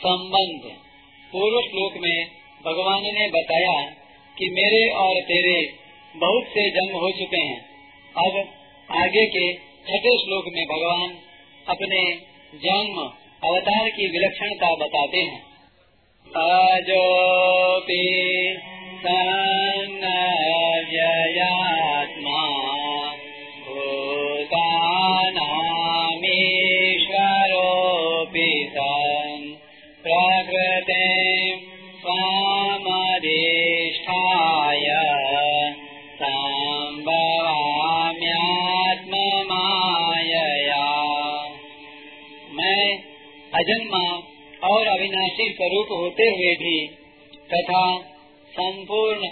संबंध। पूर्व श्लोक में भगवान ने बताया कि मेरे और तेरे बहुत से जन्म हो चुके हैं। अब आगे के छठे श्लोक में भगवान अपने जन्म अवतार की विलक्षणता बताते हैं। अजोपि सन्नव्ययात्मा अजन्मा और अविनाशी स्वरूप होते हुए भी, तथा संपूर्ण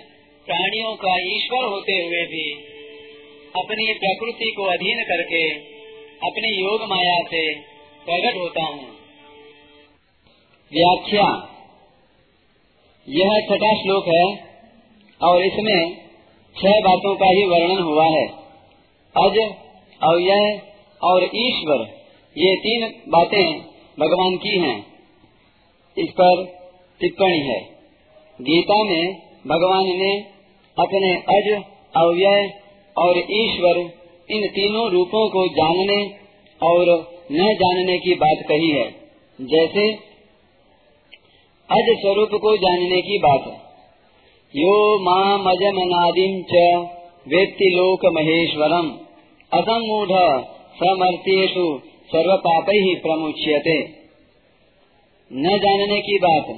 प्राणियों का ईश्वर होते हुए भी, अपनी प्रकृति को अधीन करके, अपनी योग माया से प्रकट होता हूँ। व्याख्या। यह छठा श्लोक है, और इसमें छह बातों का ही वर्णन हुआ है। अज, अव्यय और ईश्वर, ये तीन बातें भगवान की हैं। इस पर टिप्पणी है। गीता में भगवान ने अपने अज, अव्यय और ईश्वर इन तीनों रूपों को जानने और न जानने की बात कही है। जैसे अज स्वरूप को जानने की बात। है यो माम अजमनादिम च वेत्ति लोक महेश्वरम असमूढ़ समर्थ्यु सर्व पाप ही प्रमुच्यते। न जानने की बात।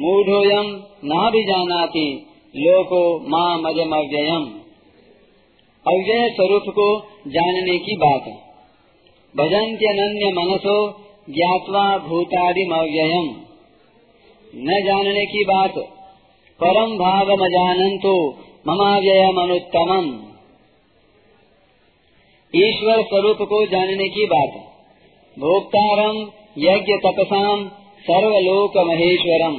मूढ़ोयम ना भी जाना की लोको माँ मजम अव्ययम अव्यय स्वरूप को जानने की बात। भजन्त्यन्य मनसो ज्ञातवा भूतादिम अव्ययम न जानने की बात। परम भाव जानंतो ममाव्ययम अनुत्तमम ईश्वर स्वरूप को जानने की बात। भोक्तारम यज्ञ तपसाम सर्वलोक महेश्वरम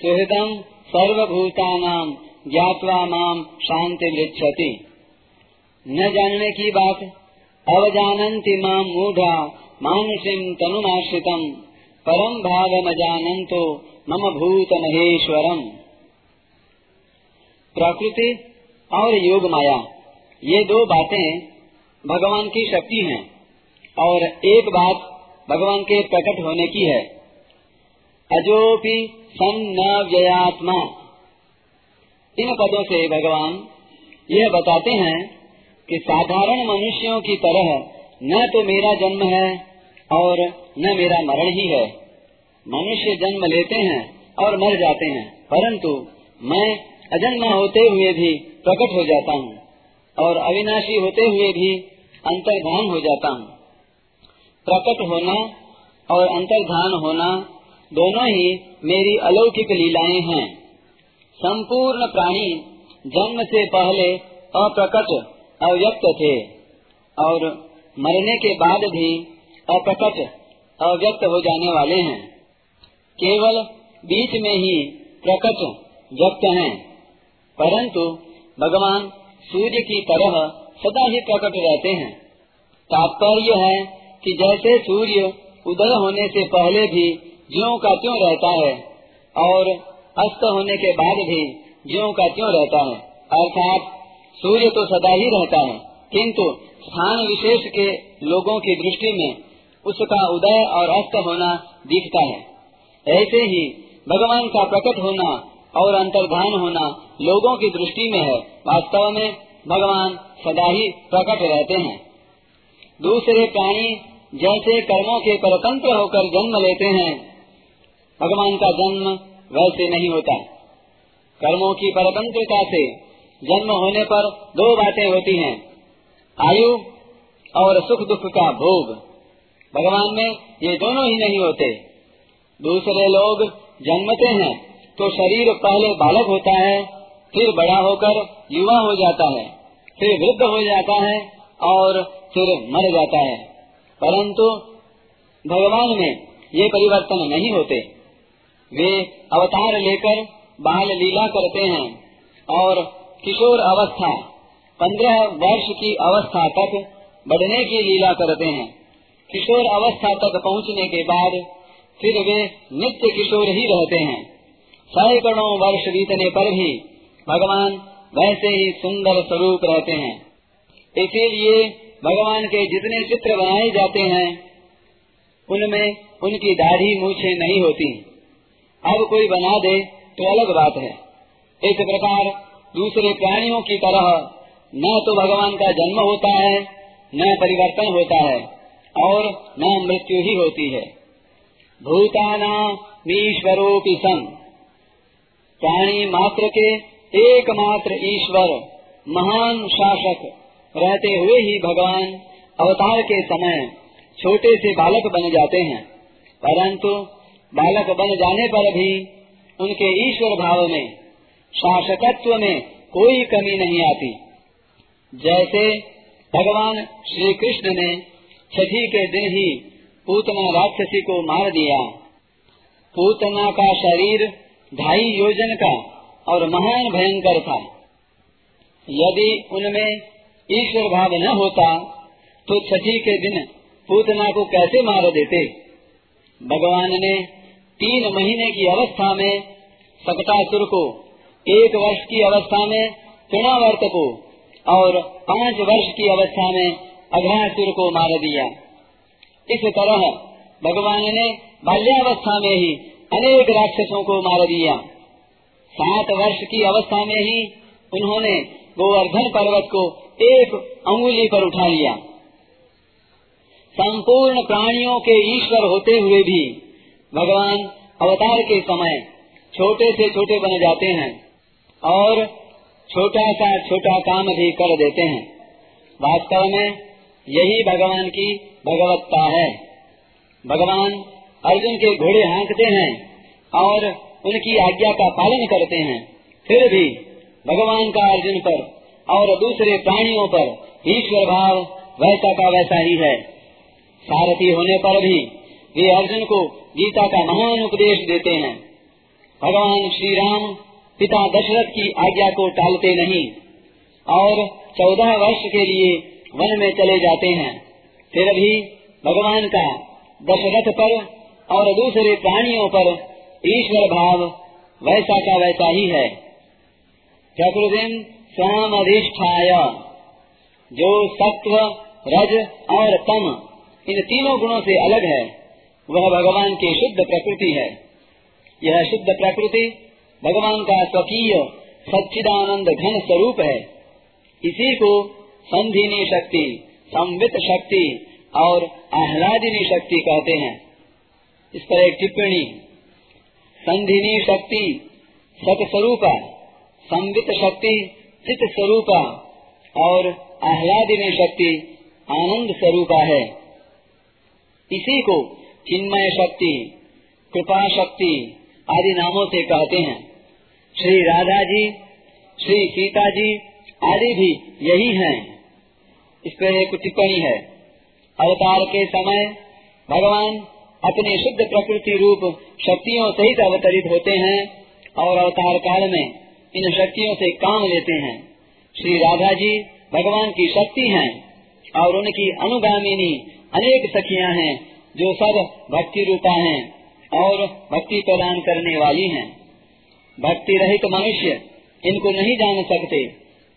सुहृदम सर्वभूतानाम ज्ञातवा माम शांति मृक्षति न जानने की बात, अवजानन्ति माम मूढ़ा मानुषिम तनुमाश्रितम परम भाव जानंतो मम भूत महेश्वरम प्रकृति और योग माया, ये दो बातें भगवान की शक्ति है और एक बात भगवान के प्रकट होने की है। अजोपि सन न व्ययात्मा इन पदों से भगवान यह बताते हैं कि साधारण मनुष्यों की तरह न तो मेरा जन्म है और न मेरा मरण ही है। मनुष्य जन्म लेते हैं और मर जाते हैं, परंतु मैं अजन्मा होते हुए भी प्रकट हो जाता हूँ। और अविनाशी होते हुए भी अंतर्धान हो जाता हूँ। प्रकट होना और अंतर्धान होना दोनों ही मेरी अलौकिक लीलाएँ हैं। संपूर्ण प्राणी जन्म से पहले अप्रकट, अव्यक्त थे और मरने के बाद भी अप्रकट, अव्यक्त हो जाने वाले हैं। केवल बीच में ही प्रकट, व्यक्त हैं। परंतु भगवान सूर्य की तरह सदा ही प्रकट रहते हैं। तात्पर्य है कि जैसे सूर्य उदय होने से पहले भी ज्यो का त्यों रहता है और अस्त होने के बाद भी ज्यो का त्यों रहता है। अर्थात सूर्य तो सदा ही रहता है, किंतु स्थान विशेष के लोगों की दृष्टि में उसका उदय और अस्त होना दिखता है। ऐसे ही भगवान का प्रकट होना और अंतर्धान होना लोगों की दृष्टि में है, वास्तव में भगवान सदा ही प्रकट रहते हैं। दूसरे प्राणी जैसे कर्मों के परतंत्र होकर जन्म लेते हैं, भगवान का जन्म वैसे नहीं होता। कर्मों की परतंत्रता से जन्म होने पर दो बातें होती हैं, आयु और सुख दुख का भोग। भगवान में ये दोनों ही नहीं होते। दूसरे लोग जन्मते हैं तो शरीर पहले बालक होता है, फिर बड़ा होकर युवा हो जाता है, फिर वृद्ध हो जाता है और फिर मर जाता है। परंतु भगवान में ये परिवर्तन नहीं होते। वे अवतार लेकर बाल लीला करते हैं और किशोर अवस्था, पंद्रह वर्ष की अवस्था तक बढ़ने की लीला करते हैं। किशोर अवस्था तक पहुँचने के बाद फिर वे नित्य किशोर ही रहते हैं। सैकड़ों वर्ष बीतने पर भी भगवान वैसे ही सुंदर स्वरूप रहते हैं। इसीलिए भगवान के जितने चित्र बनाए जाते हैं, उनमें उनकी दाढ़ी मूछे नहीं होती। अब कोई बना दे तो अलग बात है। इस प्रकार दूसरे प्राणियों की तरह न तो भगवान का जन्म होता है, न परिवर्तन होता है, और न मृत्यु ही होती है। भूताना ईश्वरोपि सन प्राणी मात्र के एकमात्र ईश्वर, महान शासक रहते हुए ही भगवान अवतार के समय छोटे से बालक बन जाते हैं। परंतु बालक बन जाने पर भी उनके ईश्वर भाव में, शासकत्व में कोई कमी नहीं आती। जैसे भगवान श्री कृष्ण ने छठी के दिन ही पूतना राक्षसी को मार दिया। पूतना का शरीर ढाई योजन का और महान भयंकर था। यदि उनमें ईश्वर भाव न होता तो छठी के दिन पूतना को कैसे मार देते? भगवान ने तीन महीने की अवस्था में सकटासुर को, एक वर्ष की अवस्था में तृणावर्त को और पाँच वर्ष की अवस्था में अघासुर को मार दिया। इस तरह भगवान ने बाल्यावस्था में ही अनेक राक्षसों को मार दिया। सात वर्ष की अवस्था में ही उन्होंने गोवर्धन पर्वत को एक अंगुली पर उठा लिया। संपूर्ण प्राणियों के ईश्वर होते हुए भी भगवान अवतार के समय छोटे से छोटे बन जाते हैं और छोटा सा छोटा काम भी कर देते हैं। वास्तव में यही भगवान की भगवत्ता है। भगवान अर्जुन के घोड़े हाँकते हैं और उनकी आज्ञा का पालन करते हैं। फिर भी भगवान का अर्जुन पर और दूसरे प्राणियों पर ईश्वर भाव वैसा का वैसा ही है। सारथी होने पर भी वे अर्जुन को गीता का महान उपदेश देते हैं। भगवान श्री राम पिता दशरथ की आज्ञा को टालते नहीं और चौदह वर्ष के लिए वन में चले जाते हैं। फिर भी भगवान का दशरथ पर और दूसरे प्राणियों पर ईश्वर भाव वैसा का वैसा ही है। प्रकृति स्वाम अधिष्ठाय जो सत्व, रज और तम, इन तीनों गुणों से अलग है, वह भगवान की शुद्ध प्रकृति है। यह शुद्ध प्रकृति भगवान का स्वकीय सच्चिदानंद घन स्वरूप है। इसी को संधिनी शक्ति, संवित शक्ति और आह्लादिनी शक्ति कहते हैं। इस पर एक टिप्पणी। संधिनी शक्ति, सतस्वरूपा, संवित शक्ति चित स्वरूपा, और आह्लादिनी शक्ति, आनंद स्वरूपा है। इसी को चिन्मय शक्ति, कृपा शक्ति आदि नामों से कहते हैं। श्री राधा जी, श्री सीता जी आदि भी यही हैं। इस पर एक टिप्पणी है। अवतार के समय भगवान अपने शुद्ध प्रकृति रूप शक्तियों सहित अवतरित होते हैं और अवतार काल में इन शक्तियों से काम लेते हैं। श्री राधा जी भगवान की शक्ति हैं और उनकी अनुगामिनी अनेक सखियाँ हैं जो सब भक्ति रूपा हैं और भक्ति प्रदान करने वाली हैं। भक्ति रहित मनुष्य इनको नहीं जान सकते।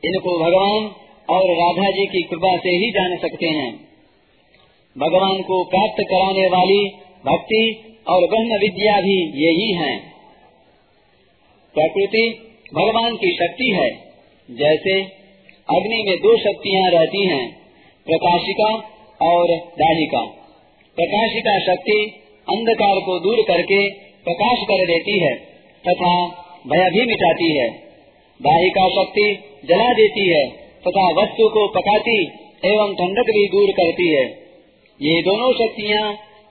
इनको भगवान और राधा जी की कृपा से ही जान सकते हैं। भगवान को प्राप्त कराने वाली भक्ति और ब्रह्म विद्या भी यही है। प्रकृति भगवान की शक्ति है, जैसे अग्नि में दो शक्तियाँ रहती हैं, प्रकाशिका और दाहिका। प्रकाशिका शक्ति अंधकार को दूर करके प्रकाश कर देती है तथा भय भी मिटाती है। दाहिका शक्ति जला देती है तथा वस्तु को पकाती एवं ठंडक भी दूर करती है। ये दोनों शक्तियाँ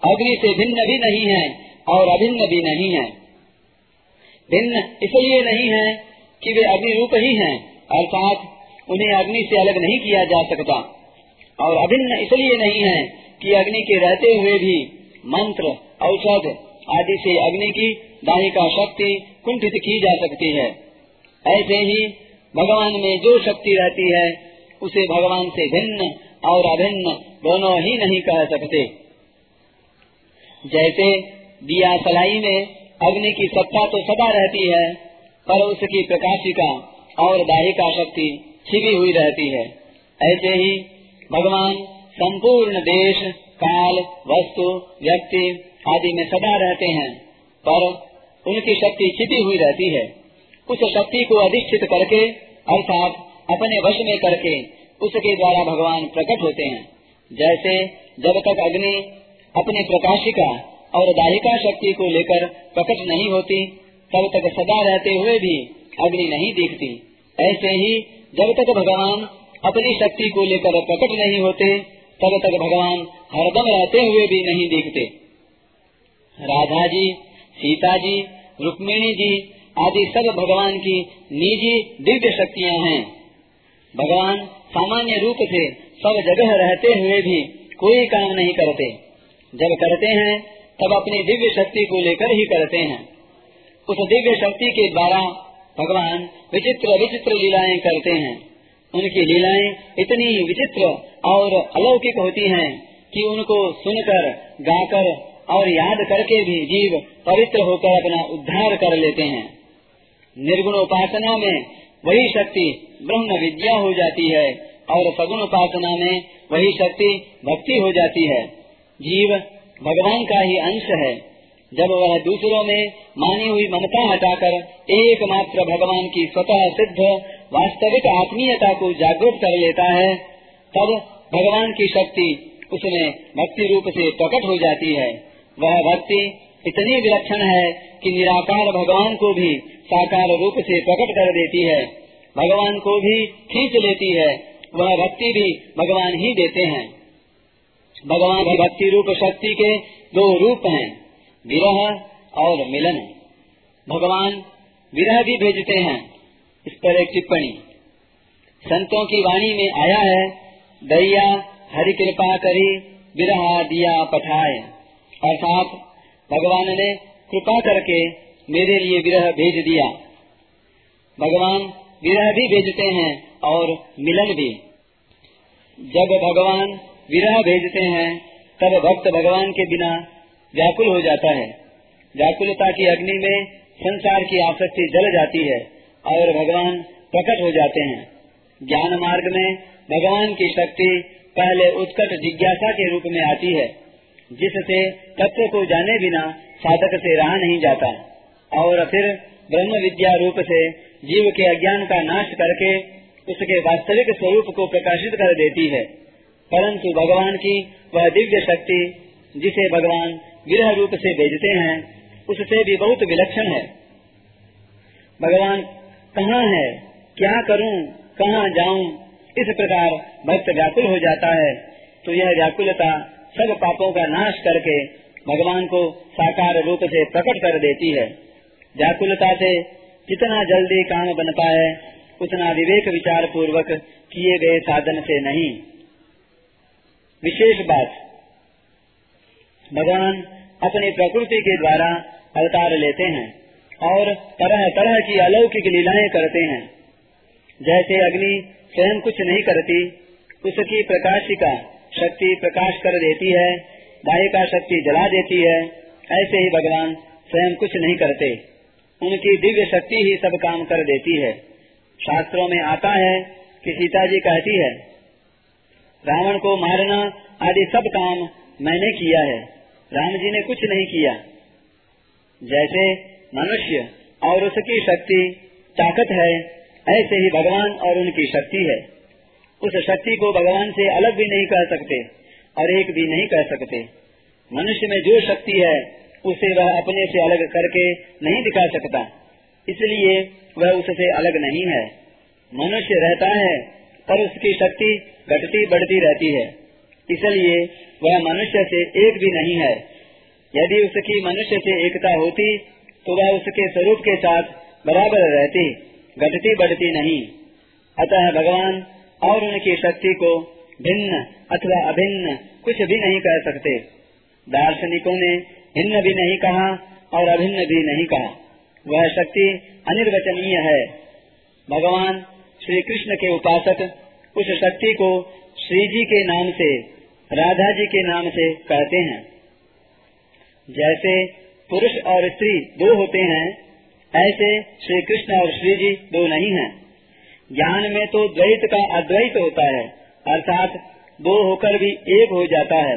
अग्नि से भिन्न भी नहीं है और अभिन्न भी नहीं है। भिन्न इसलिए नहीं है कि वे अग्नि रूप ही हैं, अर्थात उन्हें अग्नि से अलग नहीं किया जा सकता। और अभिन्न इसलिए नहीं है कि अग्नि के रहते हुए भी मंत्र, औषध आदि से अग्नि की दाहिका शक्ति कुंठित की जा सकती है। ऐसे ही भगवान में जो शक्ति रहती है, उसे भगवान से भिन्न और अभिन्न दोनों ही नहीं कह सकते। जैसे दिया सलाई में अग्नि की सत्ता तो सदा रहती है, पर उसकी प्रकाशिका और दाहिका शक्ति छिपी हुई रहती है। ऐसे ही भगवान संपूर्ण देश, काल, वस्तु, व्यक्ति आदि में सदा रहते हैं, पर उनकी शक्ति छिपी हुई रहती है। उस शक्ति को अधिष्ठित करके, अर्थात अपने वश में करके, उसके द्वारा भगवान प्रकट होते हैं। जैसे जब तक अग्नि अपनी प्रकाशिका और दायिका शक्ति को लेकर प्रकट नहीं होती, तब तक सदा रहते हुए भी अग्नि नहीं दिखती। ऐसे ही जब तक भगवान अपनी शक्ति को लेकर प्रकट नहीं होते, तब तक भगवान हरदम रहते हुए भी नहीं दिखते। राधा जी, सीता जी, रुक्मिणी जी आदि सब भगवान की निजी दिव्य शक्तियाँ हैं। भगवान सामान्य रूप से सब जगह रहते हुए भी कोई काम नहीं करते। जब करते हैं, तब अपनी दिव्य शक्ति को लेकर ही करते हैं। उस दिव्य शक्ति के द्वारा भगवान विचित्र विचित्र लीलाएँ करते हैं। उनकी लीलाएँ इतनी विचित्र और अलौकिक होती हैं कि उनको सुनकर, गाकर और याद करके भी जीव पवित्र होकर अपना उद्धार कर लेते हैं। निर्गुण उपासना में वही शक्ति ब्रह्म विद्या हो जाती है और सगुण उपासना में वही शक्ति भक्ति हो जाती है। जीव भगवान का ही अंश है। जब वह दूसरों में मानी हुई ममता हटाकर एकमात्र भगवान की स्वतः सिद्ध, वास्तविक आत्मीयता को जागरूक कर लेता है, तब भगवान की शक्ति उसमें भक्ति रूप से प्रकट हो जाती है। वह भक्ति इतनी विलक्षण है कि निराकार भगवान को भी साकार रूप से प्रकट कर देती है। भगवान को भी खींच लेती है। वह भक्ति भी भगवान ही देते हैं। भगवान की भक्ति रूप शक्ति के दो रूप हैं, विरह और मिलन। भगवान विरह भी भेजते हैं, इस पर एक टिप्पणी। संतों की वाणी में आया है, दैया हरि कृपा करी, विरह दिया पठाए अर्थात, भगवान ने कृपा करके मेरे लिए विरह भेज दिया। भगवान विरह भी भेजते हैं और मिलन भी। जब भगवान विरह भेजते हैं, तब भक्त भगवान के बिना व्याकुल हो जाता है। व्याकुलता की अग्नि में संसार की आसक्ति जल जाती है और भगवान प्रकट हो जाते हैं। ज्ञान मार्ग में भगवान की शक्ति पहले उत्कट जिज्ञासा के रूप में आती है, जिससे तत्व को जाने बिना साधक से रहा नहीं जाता। और फिर ब्रह्म विद्या रूप से जीव के अज्ञान का नाश करके उसके वास्तविक स्वरूप को प्रकाशित कर देती है। परंतु भगवान की वह दिव्य शक्ति, जिसे भगवान विरह रूप से भेजते हैं, उससे भी बहुत विलक्षण है। भगवान, कहाँ है? क्या करूँ? कहाँ जाऊँ? इस प्रकार भक्त व्याकुल हो जाता है। तो यह व्याकुलता सब पापों का नाश करके भगवान को साकार रूप से प्रकट कर देती है। व्याकुलता से जितना जल्दी काम बनता है उतना विवेक विचार पूर्वक किए गए साधन से नहीं। विशेष बात। भगवान अपनी प्रकृति के द्वारा अवतार लेते हैं और तरह तरह की अलौकिक लीलाएँ करते हैं। जैसे अग्नि स्वयं कुछ नहीं करती, उसकी प्रकाशिका शक्ति प्रकाश कर देती है दायिका शक्ति जला देती है, ऐसे ही भगवान स्वयं कुछ नहीं करते। उनकी दिव्य शक्ति ही सब काम कर देती है। शास्त्रों में आता है कि सीता जी कहती है रावण को मारना आदि सब काम मैंने किया है। राम जी ने कुछ नहीं किया। जैसे मनुष्य और उसकी शक्ति ताकत है, ऐसे ही भगवान और उनकी शक्ति है। उस शक्ति को भगवान से अलग भी नहीं कह सकते और एक भी नहीं कह सकते। मनुष्य में जो शक्ति है, उसे वह अपने से अलग करके नहीं दिखा सकता। इसलिए वह उससे अलग नहीं है। मनुष्य रहता है पर उसकी शक्ति घटती बढ़ती रहती है। इसलिए वह मनुष्य से एक भी नहीं है। यदि उसकी मनुष्य से एकता होती तो वह उसके स्वरूप के साथ बराबर रहती, घटती बढ़ती नहीं। अतः भगवान और उनकी शक्ति को भिन्न अथवा अभिन्न कुछ भी नहीं कह सकते। दार्शनिकों ने भिन्न भी नहीं कहा और अभिन्न भी नहीं कहा। वह शक्ति अनिर्वचनीय है। भगवान श्री कृष्ण के उपासक, उस शक्ति को श्री जी के नाम से राधा जी के नाम से कहते हैं जैसे पुरुष और स्त्री दो होते हैं, ऐसे श्री कृष्ण और श्री जी दो नहीं हैं। ज्ञान में तो द्वैत का अद्वैत होता है, अर्थात दो होकर भी एक हो जाता है,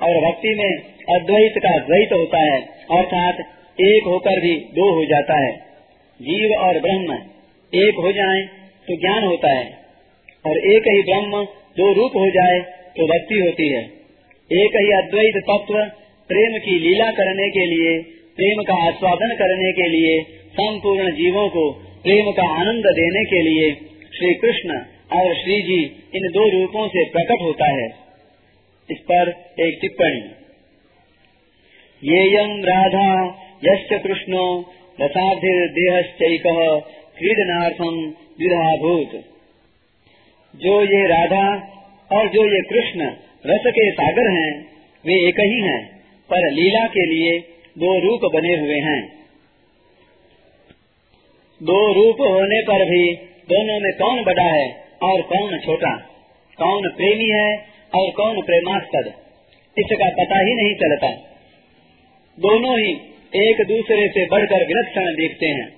और भक्ति में अद्वैत का द्वैत होता है, अर्थात एक होकर भी दो हो जाता है जीव और ब्रह्म, एक हो जाए तो ज्ञान होता है। और एक ही ब्रह्म दो रूप हो जाए तो भक्ति होती है। एक ही अद्वैत तत्व प्रेम की लीला करने के लिए, प्रेम का आस्वादन करने के लिए, संपूर्ण जीवों को प्रेम का आनंद देने के लिए श्री कृष्ण और श्री जी इन दो रूपों से प्रकट होता है। इस पर एक टिप्पणी। ये यम राधा यश्च कृष्णो रसाधिर्देहश्चैक क्रीडनार्थम द्विधाभूत जो ये राधा और जो ये कृष्ण रस के सागर हैं, वे एक ही हैं, पर लीला के लिए दो रूप बने हुए हैं। दो रूप होने पर भी दोनों में कौन बड़ा है और कौन छोटा? कौन प्रेमी है और कौन प्रेमास्पद? इसका पता ही नहीं चलता। दोनों ही एक दूसरे से बढ़कर विलक्षण देखते हैं।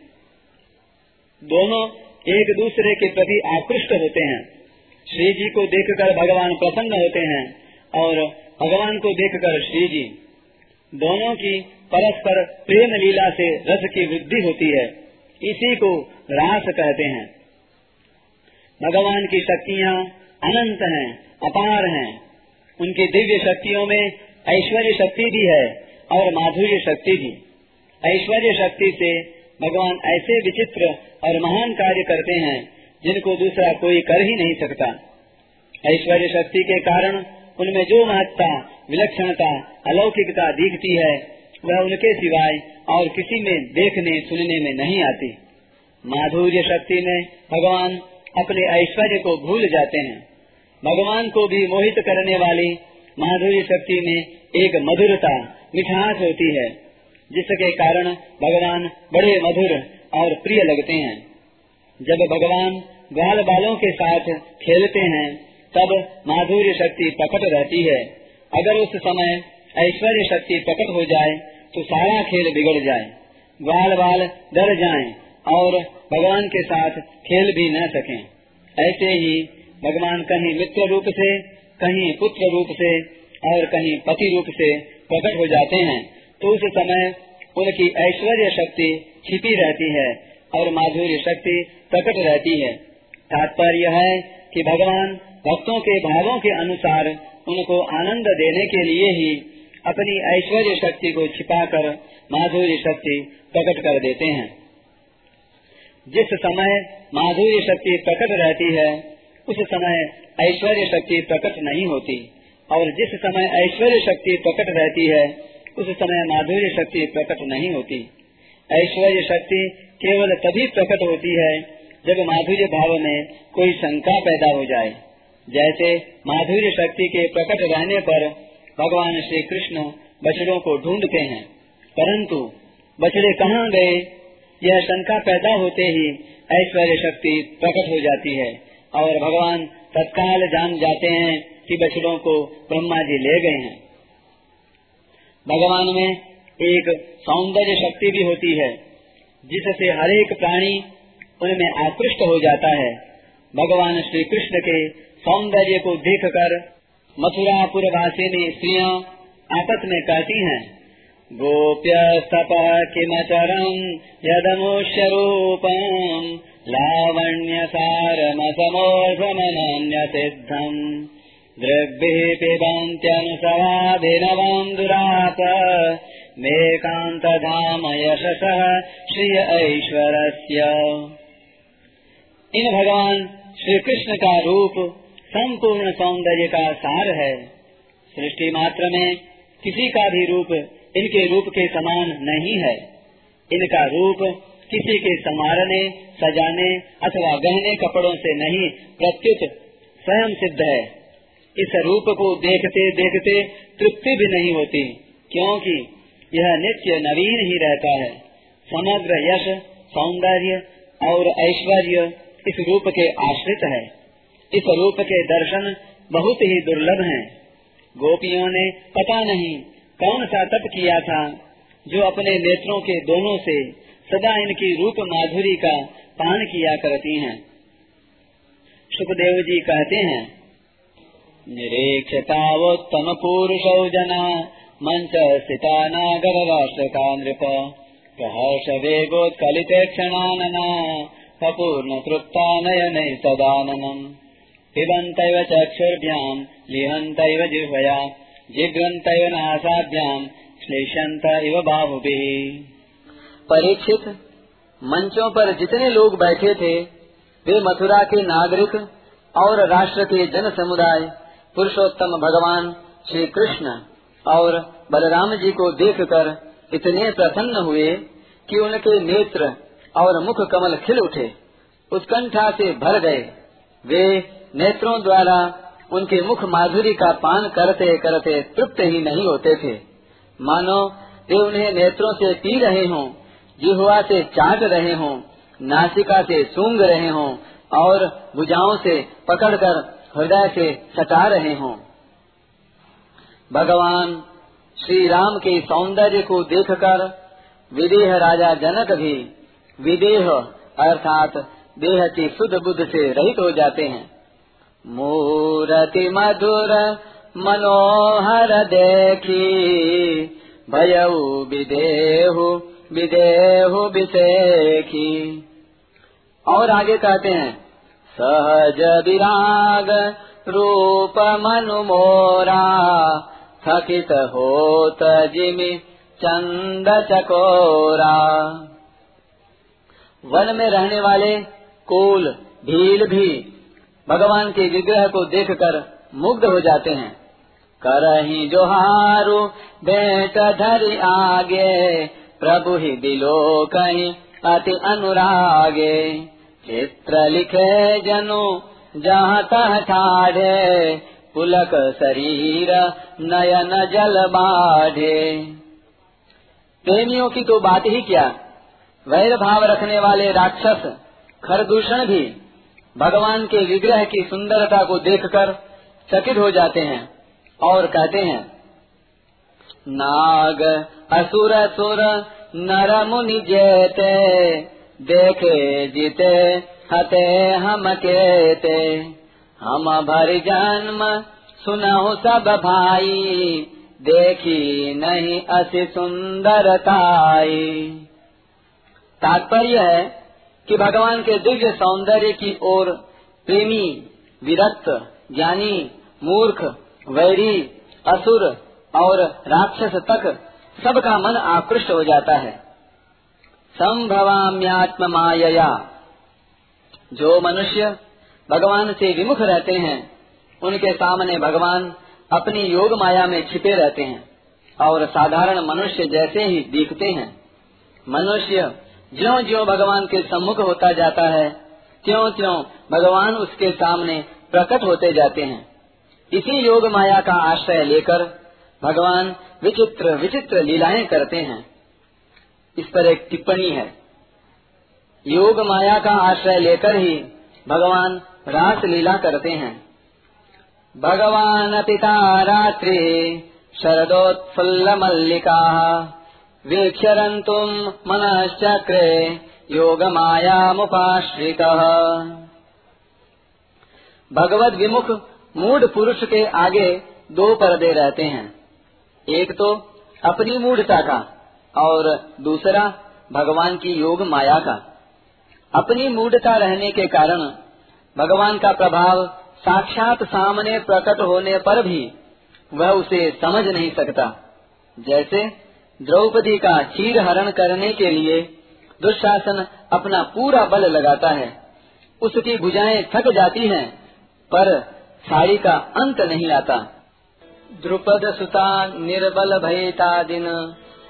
दोनों एक दूसरे के प्रति आकृष्ट होते हैं। श्री जी को देखकर भगवान प्रसन्न होते हैं और भगवान को देखकर श्री जी दोनों की परस्पर प्रेम लीला से रस की वृद्धि होती है। इसी को रास कहते हैं। भगवान की शक्तियाँ अनंत हैं, अपार हैं। उनकी दिव्य शक्तियों में ऐश्वर्य शक्ति भी है और माधुर्य शक्ति भी। ऐश्वर्य शक्ति से भगवान ऐसे विचित्र और महान कार्य करते हैं, जिनको दूसरा कोई कर ही नहीं सकता। ऐश्वर्य शक्ति के कारण उनमें जो महत्ता, विलक्षणता, अलौकिकता दिखती है, वह उनके सिवाय और किसी में देखने, सुनने में नहीं आती। माधुर्य शक्ति में भगवान अपने ऐश्वर्य को भूल जाते हैं। भगवान को भी मोहित करने वाली माधुर्य शक्ति में एक मधुरता, मिठास होती है। जिसके कारण भगवान बड़े मधुर और प्रिय लगते हैं। जब भगवान ग्वाल बालों के साथ खेलते हैं, तब माधुर्य शक्ति प्रकट रहती है। अगर उस समय ऐश्वर्य शक्ति प्रकट हो जाए तो सारा खेल बिगड़ जाए। ग्वाल बाल डर जाएँ और भगवान के साथ खेल भी न सकें। ऐसे ही भगवान कहीं मित्र रूप से, कहीं पुत्र रूप से और कहीं पति रूप से प्रकट हो जाते हैं। उस समय उनकी ऐश्वर्य शक्ति छिपी रहती है और माधुर्य शक्ति प्रकट रहती है। तात्पर्य है कि भगवान भक्तों के भावों के अनुसार उनको आनंद देने के लिए ही अपनी ऐश्वर्य शक्ति को छिपाकर माधुर्य शक्ति प्रकट कर देते हैं। जिस समय माधुर्य शक्ति प्रकट रहती है, उस समय ऐश्वर्य शक्ति प्रकट नहीं होती। और जिस समय ऐश्वर्य शक्ति प्रकट रहती है उस समय माधुर्य शक्ति प्रकट नहीं होती। ऐश्वर्य शक्ति केवल तभी प्रकट होती है, जब माधुर्य भाव में कोई शंका पैदा हो जाए। जैसे माधुर्य शक्ति के प्रकट रहने पर भगवान श्री कृष्ण बछड़ों को ढूंढते हैं। परंतु बछड़े कहाँ गए? यह शंका पैदा होते ही ऐश्वर्य शक्ति प्रकट हो जाती है और भगवान तत्काल जान जाते हैं कि बछड़ों को ब्रह्मा जी ले गए हैं। भगवान में एक सौंदर्य शक्ति भी होती है, जिससे हरेक प्राणी उनमें आकृष्ट हो जाता है। भगवान श्री कृष्ण के सौंदर्य को देखकर मथुरापुर वासी में स्त्रियाँ आपस में कहती हैं लावण्य सारम यदमुष्यरूपम् लावण्यसारमसमोर्धमनन्यसिद्धम्। दृग्भिः पिबन्त्यनुसवाभिनवम् दुराप मेकान्तधाम श्रिय ऐश्वरस्य। इन भगवान श्री कृष्ण का रूप, संपूर्ण सौंदर्य का सार है। सृष्टि मात्र में किसी का भी रूप इनके रूप के समान नहीं है। इनका रूप किसी के समारने सजाने अथवा गहने कपड़ों से नहीं, प्रत्युत स्वयं सिद्ध है। इस रूप को देखते देखते तृप्ति भी नहीं होती, क्योंकि यह नित्य नवीन ही रहता है। समग्र यश, सौंदर्य और ऐश्वर्य इस रूप के आश्रित है। इस रूप के दर्शन बहुत ही दुर्लभ हैं। गोपियों ने पता नहीं कौन सा तप किया था, जो अपने नेत्रों के दोनों से सदा इनकी रूप माधुरी का पान किया करती हैं। सुखदेव जी कहते हैं निरीक्षतावोत्तम पुरुषौ जना मंच स्थिता नागर राष्ट्रका नृप प्रहर्ष वेगोत्कलिते क्षणानना कपूर्ण तृप्ता नयन सदाननम। पिबन्तैव चक्षुर्भ्याम्, लिहन्तैव जिह्वया जिघ्रन्तैव नासाभ्याम् श्लेषन्त इव बाहुभिः। परीक्षित, मंचों पर जितने लोग बैठे थे, वे मथुरा के नागरिक और राष्ट्र के जन समुदाय पुरुषोत्तम भगवान श्री कृष्ण और बलराम जी को देखकर इतने प्रसन्न हुए कि उनके नेत्र और मुख कमल खिल उठे, उत्कंठा से भर गए। वे नेत्रों द्वारा उनके मुख माधुरी का पान करते करते तृप्त ही नहीं होते थे। मानो वे उन्हें नेत्रों से पी रहे हों जिहुआ से चाट रहे हों, नासिका से सूंघ रहे हों और भुजाओं से पकड़कर हृदय से सटा रहे हों। भगवान श्री राम के सौंदर्य को देखकर विदेह राजा जनक भी विदेह अर्थात देह की शुद्ध बुद्ध से रहित हो जाते हैं। मूरति मधुर मनोहर देखी, भयऊ विदेहु विदेहु विषेखी और आगे कहते हैं सहज विराग रूप मनु मोरा थकित होत जिमि चंद चकोरा वन में रहने वाले कोल, भील भी भगवान के विग्रह को देखकर मुग्ध हो जाते हैं। करही जोहारू, बेट धरी आगे, प्रभु ही दिलो कहीं अति अनुरागे। चित्र लिखे जनु, जहाँ तह ठाढ़े, पुलक शरीर, नयन जल बाढ़े। प्रेमियों की तो बात ही क्या? वैर भाव रखने वाले राक्षस खरदूषण भी, भगवान के विग्रह की सुंदरता को देखकर चकित हो जाते हैं और कहते हैं, नाग असुर सुर नर मुनि जेते देखे जीते, हते हम केते। हम भर जन्म, सुनहु सब भाई। देखी नहीं अति सुंदरताई। तात्पर्य है कि भगवान के दिव्य सौंदर्य की ओर प्रेमी, विरक्त, ज्ञानी, मूर्ख, वैरी, असुर और राक्षस तक सबका मन आकृष्ट हो जाता है। संभवाम्यात्म माया जो मनुष्य भगवान से विमुख रहते हैं, उनके सामने भगवान अपनी योग माया में छिपे रहते हैं और साधारण मनुष्य जैसे ही दिखते हैं। मनुष्य ज्यो ज्यो भगवान के सम्मुख होता जाता है त्यों त्यों भगवान उसके सामने प्रकट होते जाते हैं। इसी योग माया का आश्रय लेकर भगवान विचित्र विचित्र लीलाएँ करते हैं। इस पर एक टिप्पणी है। योग माया का आश्रय लेकर ही भगवान रास लीला करते हैं। भगवान पिता रात्रि शरदोत्फुल्ल मल्लिका मनश्चक्रे योग माया मुश्रित भगवत विमुख मूढ़ पुरुष के आगे दो पर्दे रहते हैं। एक तो अपनी मूढ़ता का और दूसरा भगवान की योग माया का। अपनी मूढ़ता रहने के कारण भगवान का प्रभाव साक्षात सामने प्रकट होने पर भी वह उसे समझ नहीं सकता। जैसे द्रौपदी का चीर हरण करने के लिए दुशासन अपना पूरा बल लगाता है उसकी भुजाएँ थक जाती हैं, पर साड़ी का अंत नहीं आता। द्रुपद सुता निर्बल भयता दिन।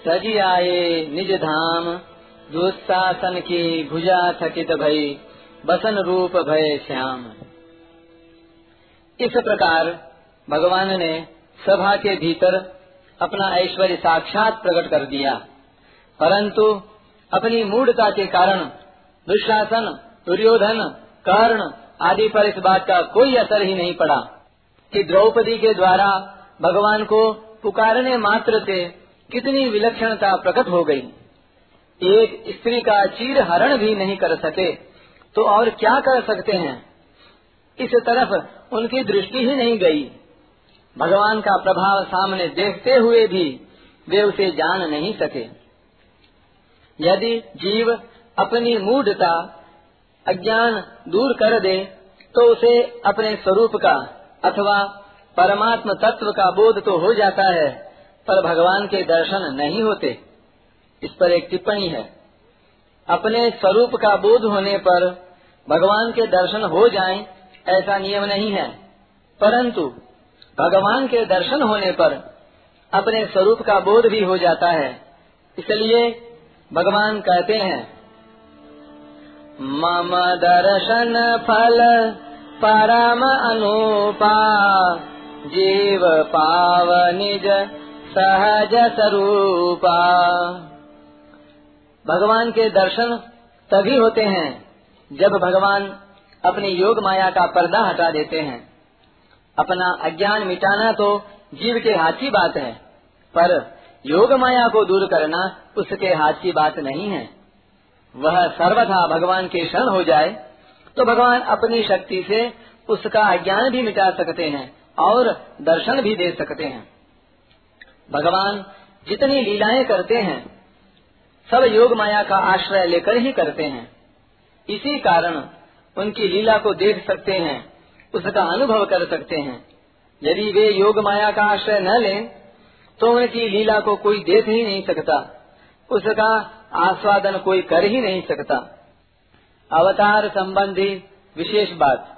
तजी आए निज धाम दुस्शासन की भुजा थकित भई, बसन रूप भय श्याम। इस प्रकार भगवान ने सभा के भीतर अपना ऐश्वर्य साक्षात प्रकट कर दिया। परंतु अपनी मूढ़ता के कारण दुशासन, दुर्योधन, कर्ण आदि पर इस बात का कोई असर ही नहीं पड़ा कि द्रौपदी के द्वारा भगवान को पुकारने मात्र से कितनी विलक्षणता प्रकट हो गई। एक स्त्री का चीर हरण भी नहीं कर सके तो और क्या कर सकते हैं? इस तरफ़ उनकी दृष्टि ही नहीं गई। भगवान का प्रभाव सामने देखते हुए भी वे उसे जान नहीं सके। यदि जीव अपनी मूढ़ता, अज्ञान दूर कर दे तो उसे अपने स्वरूप का अथवा परमात्म तत्व का बोध तो हो जाता है। पर भगवान के दर्शन नहीं होते, इस पर एक टिप्पणी है। अपने स्वरूप का बोध होने पर भगवान के दर्शन हो जाएँ, ऐसा नियम नहीं है। परंतु भगवान के दर्शन होने पर अपने स्वरूप का बोध भी हो जाता है। इसलिए भगवान कहते हैं, मम दर्शन फल परम अनुपा, जीव पाव निज सहज स्वरूपा भगवान के दर्शन तभी होते हैं जब भगवान अपनी योग माया का पर्दा हटा देते हैं। अपना अज्ञान मिटाना तो जीव के हाथ की बात है, पर योग माया को दूर करना उसके हाथ की बात नहीं है। वह सर्वथा भगवान के शरण हो जाए तो भगवान अपनी शक्ति से उसका अज्ञान भी मिटा सकते हैं और दर्शन भी दे सकते हैं। भगवान जितनी लीलाएँ करते हैं, सब योग माया का आश्रय लेकर ही करते हैं। इसी कारण उनकी लीला को देख सकते हैं, उसका अनुभव कर सकते हैं। यदि वे योग माया का आश्रय न लें तो उनकी लीला को कोई देख ही नहीं सकता, उसका आस्वादन कोई कर ही नहीं सकता। अवतार संबंधी विशेष बात।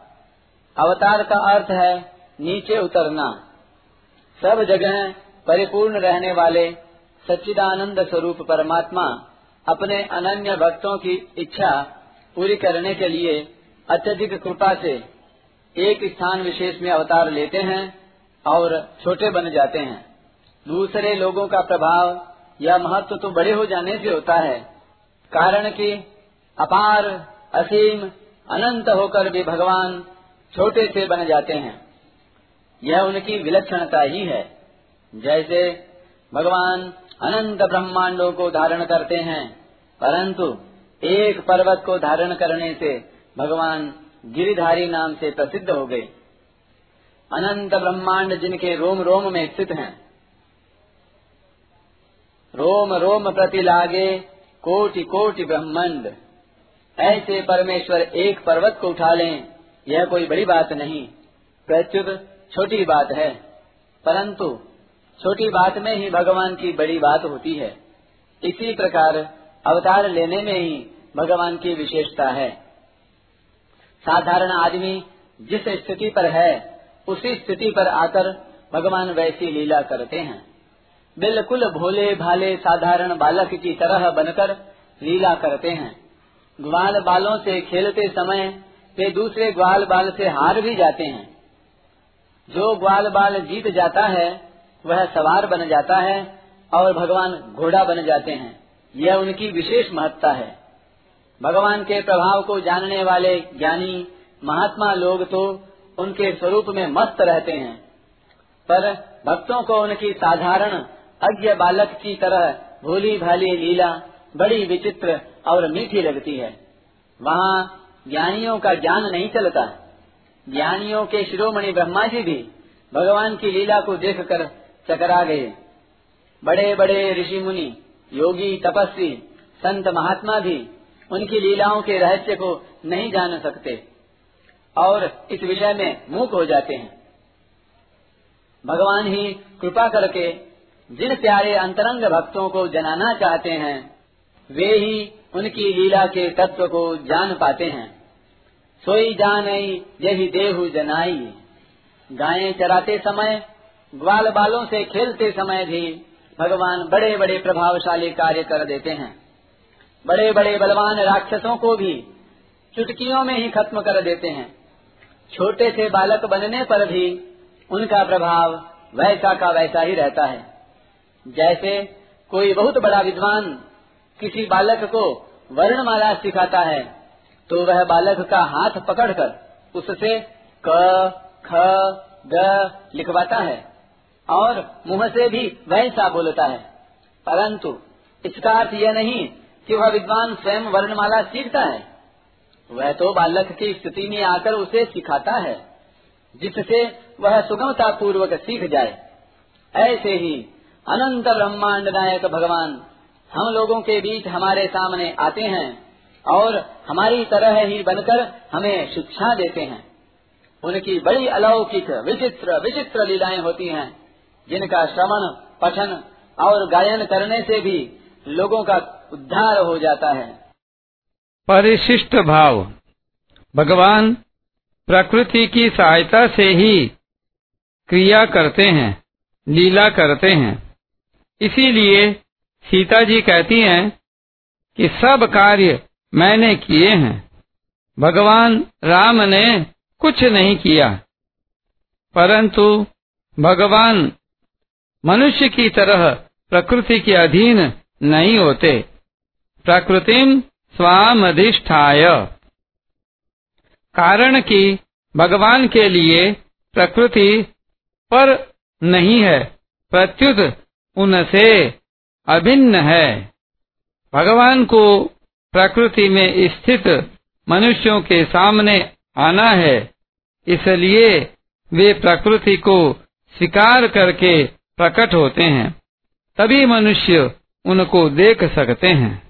अवतार का अर्थ है नीचे उतरना। सब जगह परिपूर्ण रहने वाले सच्चिदानंद स्वरूप परमात्मा अपने अनन्य भक्तों की इच्छा पूरी करने के लिए अत्यधिक कृपा से एक स्थान विशेष में अवतार लेते हैं और छोटे बन जाते हैं। दूसरे लोगों का प्रभाव या महत्व तो बड़े हो जाने से होता है, कारण कि अपार, असीम, अनंत होकर भी भगवान छोटे से बन जाते हैं। यह उनकी विलक्षणता ही है। जैसे भगवान अनंत ब्रह्मांडों को धारण करते हैं, परंतु एक पर्वत को धारण करने से भगवान गिरिधारी नाम से प्रसिद्ध हो गए। अनंत ब्रह्मांड जिनके रोम रोम में स्थित हैं। रोम रोम प्रति लागे कोटि कोटि ब्रह्मांड। ऐसे परमेश्वर एक पर्वत को उठा लें, यह कोई बड़ी बात नहीं, प्रत्युत छोटी बात है। परंतु छोटी बात में ही भगवान की बड़ी बात होती है। इसी प्रकार अवतार लेने में ही भगवान की विशेषता है। साधारण आदमी जिस स्थिति पर है, उसी स्थिति पर आकर भगवान वैसी लीला करते हैं। बिल्कुल भोले भाले साधारण बालक की तरह बनकर लीला करते हैं। ग्वाल बालों से खेलते समय वे दूसरे ग्वाल बाल से हार भी जाते हैं। जो ग्वाल बाल जीत जाता है वह सवार बन जाता है और भगवान घोड़ा बन जाते हैं। यह उनकी विशेष महत्ता है। भगवान के प्रभाव को जानने वाले ज्ञानी, महात्मा लोग तो उनके स्वरूप में मस्त रहते हैं। पर भक्तों को उनकी साधारण, अज्ञ बालक की तरह भोली भाली लीला बड़ी विचित्र और मीठी लगती है। वहाँ ज्ञानियों का ज्ञान नहीं चलता। ज्ञानियों के शिरोमणि ब्रह्मा जी भी भगवान की लीला को देखकर चकरा गए बड़े बड़े ऋषि मुनि, योगी, तपस्वी, संत महात्मा भी उनकी लीलाओं के रहस्य को नहीं जान सकते और इस विषय में मूक हो जाते हैं। भगवान ही कृपा करके जिन प्यारे अंतरंग भक्तों को जनाना चाहते हैं, वे ही उनकी लीला के तत्व को जान पाते हैं। सोई जान यही देहु जनाई। गायें चराते समय ग्वाल बालों से खेलते समय भी भगवान बड़े बड़े प्रभावशाली कार्य कर देते हैं। बड़े बड़े बलवान राक्षसों को भी चुटकियों में ही खत्म कर देते हैं। छोटे से बालक बनने पर भी उनका प्रभाव वैसा का वैसा ही रहता है। जैसे कोई बहुत बड़ा विद्वान किसी बालक को वर्णमाला सिखाता है तो वह बालक का हाथ पकड़कर उससे क, ख ग लिखवाता है। और मुँह से भी वैसा बोलता है। परंतु इसका अर्थ यह नहीं कि वह विद्वान स्वयं वर्णमाला सीखता है। वह तो बालक की स्थिति में आकर उसे सिखाता है, जिससे वह सुगमता पूर्वक सीख जाए। ऐसे ही अनंत ब्रह्मांड नायक भगवान हम लोगों के बीच हमारे सामने आते हैं और हमारी तरह ही बनकर हमें शिक्षा देते हैं। उनकी बड़ी अलौकिक, विचित्र विचित्र लीलाएँ होती हैं। जिनका श्रवण, पठन और गायन करने से भी लोगों का उद्धार हो जाता है। परिशिष्ट भाव। भगवान प्रकृति की सहायता से ही क्रिया करते हैं, लीला करते हैं। इसीलिए सीता जी कहती हैं कि सब कार्य मैंने किए हैं। भगवान राम ने कुछ नहीं किया, परंतु भगवान मनुष्य की तरह प्रकृति के अधीन नहीं होते। प्रकृतिम स्वामधिष्ठाय। कारण कि भगवान के लिए प्रकृति पर नहीं है, प्रत्युत उनसे अभिन्न है। भगवान को प्रकृति में स्थित मनुष्यों के सामने आना है, इसलिए वे प्रकृति को स्वीकार करके प्रकट होते हैं तभी मनुष्य उनको देख सकते हैं।